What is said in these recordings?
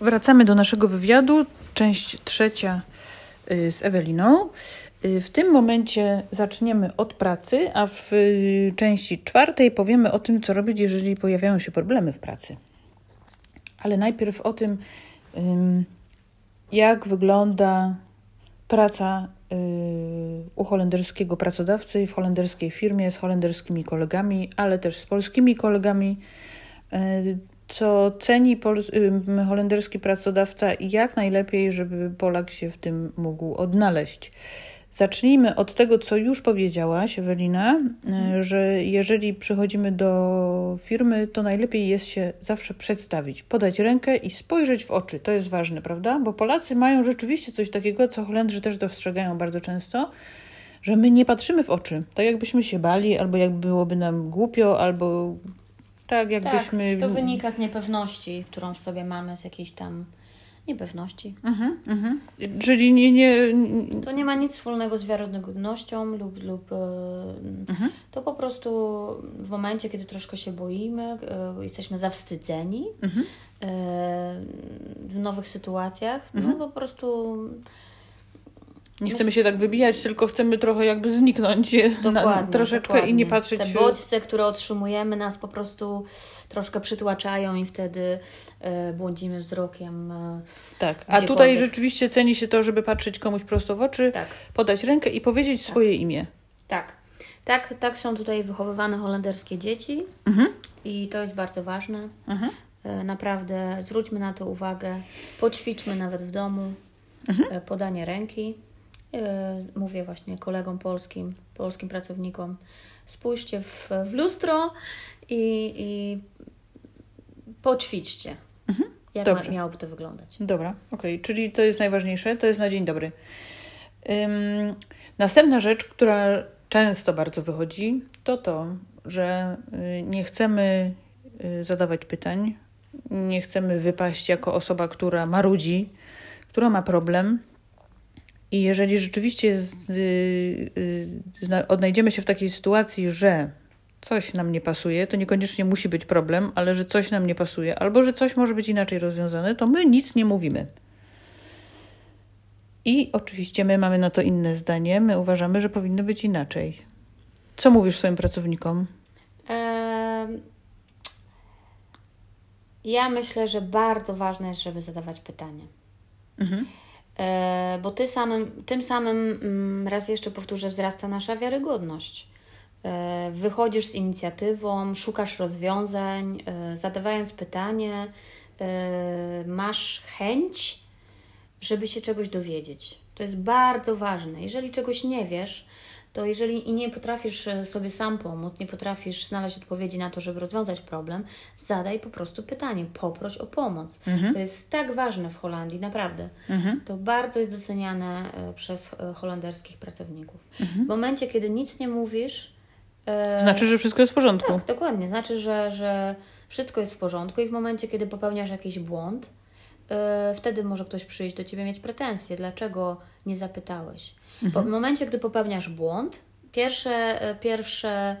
Wracamy do naszego wywiadu, część trzecia y, z Eweliną. Y, W tym momencie zaczniemy od pracy, a w y, części czwartej powiemy o tym, co robić, jeżeli pojawiają się problemy w pracy. Ale najpierw o tym, ym, jak wygląda praca u holenderskiego pracodawcy w holenderskiej firmie z holenderskimi kolegami, ale też z polskimi kolegami. Co ceni holenderski pracodawca i jak najlepiej, żeby Polak się w tym mógł odnaleźć. Zacznijmy od tego, co już powiedziałaś, Ewelina, y, że jeżeli przychodzimy do firmy, to najlepiej jest się zawsze przedstawić, podać rękę i spojrzeć w oczy. To jest ważne, prawda? Bo Polacy mają rzeczywiście coś takiego, co Holendrzy też dostrzegają bardzo często, że my nie patrzymy w oczy. Tak jakbyśmy się bali, albo jakby byłoby nam głupio, albo tak jakbyśmy... Tak, to wynika z niepewności, którą w sobie mamy, z jakiejś tam niepewności. Mhm, mhm. Czyli nie, nie, To nie ma nic wspólnego z wiarygodnością lub, lub e, Mhm. to po prostu w momencie, kiedy troszkę się boimy, e, jesteśmy zawstydzeni Mhm. e, w nowych sytuacjach, Mhm. no po prostu nie chcemy się tak wybijać, tylko chcemy trochę jakby zniknąć na, troszeczkę dokładnie. i nie patrzeć... Te bodźce, które otrzymujemy, nas po prostu troszkę przytłaczają i wtedy e, błądzimy wzrokiem. E, Tak, a tutaj rzeczywiście ceni się to, żeby patrzeć komuś prosto w oczy, tak, podać rękę i powiedzieć swoje imię. tak. Tak, tak są tutaj wychowywane holenderskie dzieci Mhm. i to jest bardzo ważne. Mhm. E, Naprawdę zwróćmy na to uwagę, poćwiczmy nawet w domu Mhm. podanie ręki. E, Mówię właśnie kolegom polskim, polskim pracownikom, spójrzcie w, w lustro i, i poćwiczcie, jak ma, Mhm. Miałoby to wyglądać. Dobra, okej, czyli to jest najważniejsze, to jest na dzień dobry. Ym, następna rzecz, która często bardzo wychodzi, to to, że y, nie chcemy y, zadawać pytań, nie chcemy wypaść jako osoba, która marudzi, która ma problem. I jeżeli rzeczywiście z, y, y, odnajdziemy się w takiej sytuacji, że coś nam nie pasuje, to niekoniecznie musi być problem, ale że coś nam nie pasuje, albo że coś może być inaczej rozwiązane, to my nic nie mówimy. I oczywiście my mamy na to inne zdanie, my uważamy, że powinno być inaczej. Co mówisz swoim pracownikom? Ja myślę, że bardzo ważne jest, żeby zadawać pytania. Mhm. E, bo ty samym, tym samym, mm, raz jeszcze powtórzę, wzrasta nasza wiarygodność. E, wychodzisz z inicjatywą, szukasz rozwiązań, e, zadawając pytanie, masz chęć, żeby się czegoś dowiedzieć. To jest bardzo ważne. Jeżeli czegoś nie wiesz, to jeżeli i nie potrafisz e, sobie sam pomóc, nie potrafisz znaleźć odpowiedzi na to, żeby rozwiązać problem, zadaj po prostu pytanie, poproś o pomoc. To jest tak ważne w Holandii, naprawdę. Mhm. To bardzo jest doceniane e, przez e, holenderskich pracowników. W momencie, kiedy nic nie mówisz, Znaczy, że wszystko jest w porządku. tak, dokładnie. Znaczy, że, że wszystko jest w porządku i w momencie, kiedy popełniasz jakiś błąd, e, wtedy może ktoś przyjść do ciebie mieć pretensje, dlaczego nie zapytałeś. Bo w momencie, gdy popełniasz błąd, pierwsze, e, pierwsze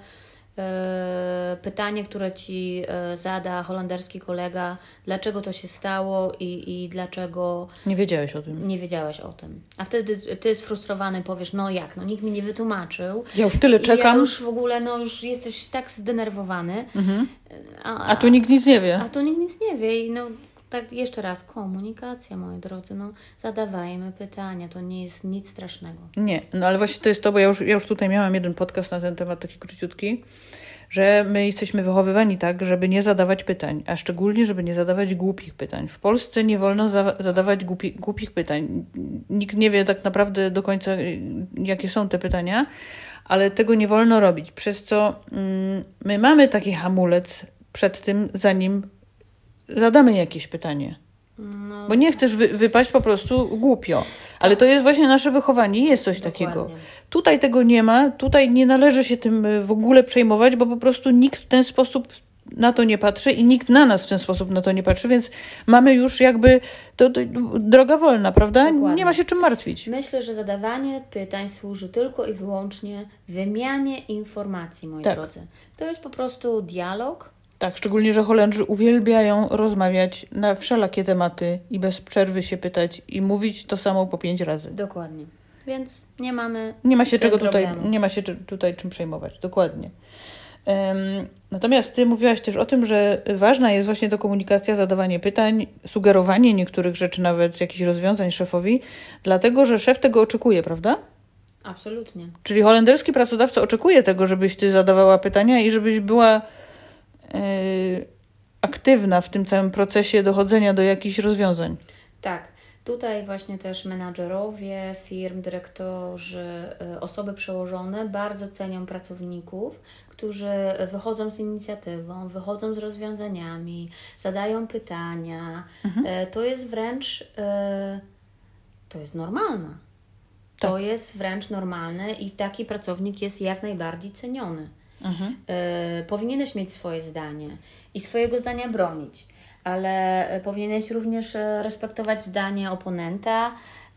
e, pytanie, które ci zada holenderski kolega, dlaczego to się stało i, i dlaczego Nie wiedziałeś o tym. nie wiedziałeś o tym. A wtedy ty sfrustrowany powiesz, no jak, no nikt mi nie wytłumaczył. Ja już tyle I Ja czekam, już w ogóle, no już jesteś tak zdenerwowany. mhm. A, a tu nikt nic nie wie. a tu nikt nic nie wie. I no tak jeszcze raz, komunikacja, moi drodzy, no zadawajmy pytania, to nie jest nic strasznego. Nie, no ale właśnie to jest to, bo ja już, ja już tutaj miałam jeden podcast na ten temat, taki króciutki, że my jesteśmy wychowywani tak, żeby nie zadawać pytań, a szczególnie, żeby nie zadawać głupich pytań. W Polsce nie wolno za zadawać głupi głupich pytań. Nikt nie wie tak naprawdę do końca, y, jakie są te pytania, ale tego nie wolno robić, przez co mm, my mamy taki hamulec przed tym, zanim zadamy jakieś pytanie. No, Bo nie chcesz wy wypaść po prostu głupio. Ale to jest właśnie nasze wychowanie. Jest coś takiego. dokładnie. Tutaj tego nie ma, tutaj nie należy się tym y, w ogóle przejmować, bo po prostu nikt w ten sposób na to nie patrzy i nikt na nas w ten sposób na to nie patrzy, więc mamy już jakby to, to droga wolna, prawda? Dokładnie. Nie ma się czym martwić. Myślę, że zadawanie pytań służy tylko i wyłącznie wymianie informacji, moi Tak. drodzy. To jest po prostu dialog Tak, szczególnie, że Holendrzy uwielbiają rozmawiać na wszelakie tematy i bez przerwy się pytać i mówić to samo po pięć razy. Dokładnie. Więc nie mamy. Nie ma się czego tutaj, problemu. nie ma się tutaj czym przejmować, dokładnie. Natomiast ty mówiłaś też o tym, że ważna jest właśnie to komunikacja, zadawanie pytań, sugerowanie niektórych rzeczy, nawet jakichś rozwiązań szefowi, dlatego że szef tego oczekuje, prawda? Absolutnie. Czyli holenderski pracodawca oczekuje tego, żebyś ty zadawała pytania i żebyś była aktywna w tym całym procesie dochodzenia do jakichś rozwiązań. Tak. Tutaj właśnie też menadżerowie firm, dyrektorzy, y, osoby przełożone bardzo cenią pracowników, którzy wychodzą z inicjatywą, wychodzą z rozwiązaniami, zadają pytania. E, To jest wręcz to jest normalne. To jest wręcz normalne i taki pracownik jest jak najbardziej ceniony. E, powinieneś mieć swoje zdanie i swojego zdania bronić, ale e, powinieneś również e, respektować zdanie oponenta,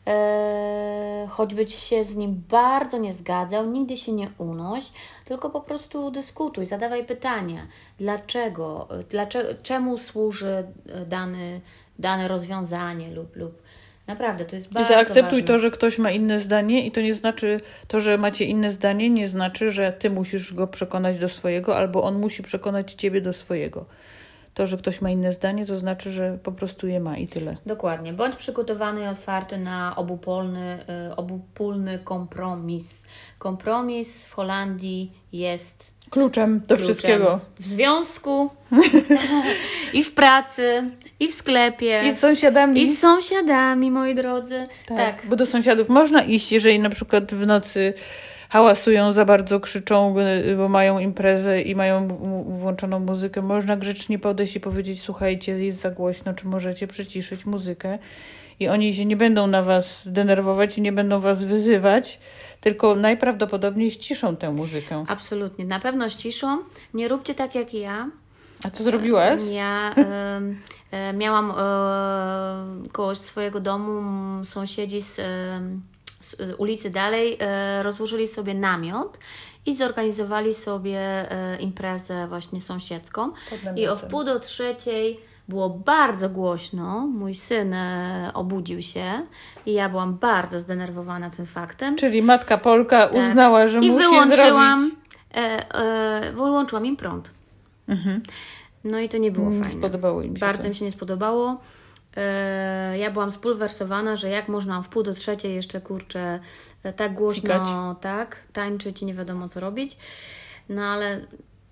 e, choćby ci się z nim bardzo nie zgadzał, nigdy się nie unoś, tylko po prostu dyskutuj, zadawaj pytania. Dlaczego, dlaczego czemu służy dany, dane rozwiązanie lub, lub naprawdę to jest I bardzo zaakceptuj ważne. to, że ktoś ma inne zdanie i to nie znaczy, to, że macie inne zdanie, nie znaczy, że ty musisz go przekonać do swojego, albo on musi przekonać ciebie do swojego. To, że ktoś ma inne zdanie, to znaczy, że po prostu je ma i tyle. Dokładnie. Bądź przygotowany i otwarty na obupolny, y, obopólny kompromis. Kompromis w Holandii jest Kluczem do kluczem. wszystkiego. W związku, i w pracy, i w sklepie, I z sąsiadami. i z sąsiadami, moi drodzy. Tak, tak. bo do sąsiadów można iść, jeżeli na przykład w nocy hałasują, za bardzo krzyczą, y, bo mają imprezę i mają włączoną muzykę. Można grzecznie podejść i powiedzieć, słuchajcie, jest za głośno, czy możecie przyciszyć muzykę. I oni się nie będą na was denerwować i nie będą was wyzywać, tylko najprawdopodobniej ściszą tę muzykę. Absolutnie. Na pewno ściszą. Nie róbcie tak jak ja. A co zrobiłaś? Ja e, miałam e, koło swojego domu sąsiedzi z, em, z e, ulicy dalej e, rozłożyli sobie namiot i zorganizowali sobie imprezę właśnie sąsiedzką. I o wpół do trzeciej było bardzo głośno. Mój syn e, obudził się i ja byłam bardzo zdenerwowana tym faktem. Czyli matka Polka uznała, że Tak. I musi wyłączyłam, zrobić... e, e, wyłączyłam im prąd. No i to nie było Nie fajne. spodobało im się Bardzo to. mi się nie spodobało. E, ja byłam spulwersowana, że jak można w pół do trzeciej jeszcze kurczę e, tak głośno tak tańczyć i nie wiadomo co robić. No ale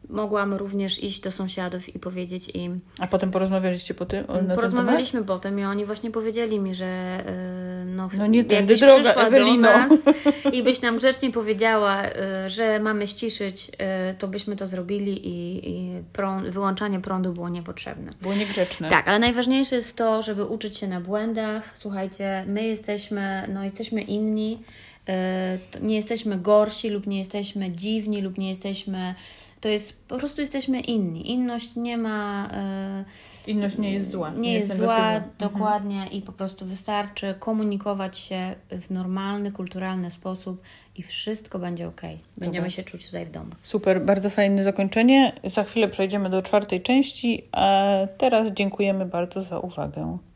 mogłam również iść do sąsiadów i powiedzieć im. A potem porozmawialiście po tym, Porozmawialiśmy potem i oni właśnie powiedzieli mi, że e, no, No nie jakbyś droga, przyszła Ewelino. do nas i byś nam grzecznie powiedziała, e, że mamy ściszyć, e, to byśmy to zrobili i, i wyłączanie prądu było niepotrzebne. temat? Było niegrzeczne. Tak, ale najważniejsze jest to, żeby uczyć się na błędach. Słuchajcie, my jesteśmy, no jesteśmy inni, nie jesteśmy gorsi lub nie jesteśmy dziwni lub nie jesteśmy, to jest, po prostu jesteśmy inni. Inność nie ma, e, Inność nie jest zła. nie jest zła, negatywna. dokładnie i po prostu wystarczy komunikować się w normalny, kulturalny sposób i wszystko będzie ok. Będziemy Dobra. się czuć tutaj w domu. Super, bardzo fajne zakończenie. Za chwilę przejdziemy do czwartej części, a teraz dziękujemy bardzo za uwagę.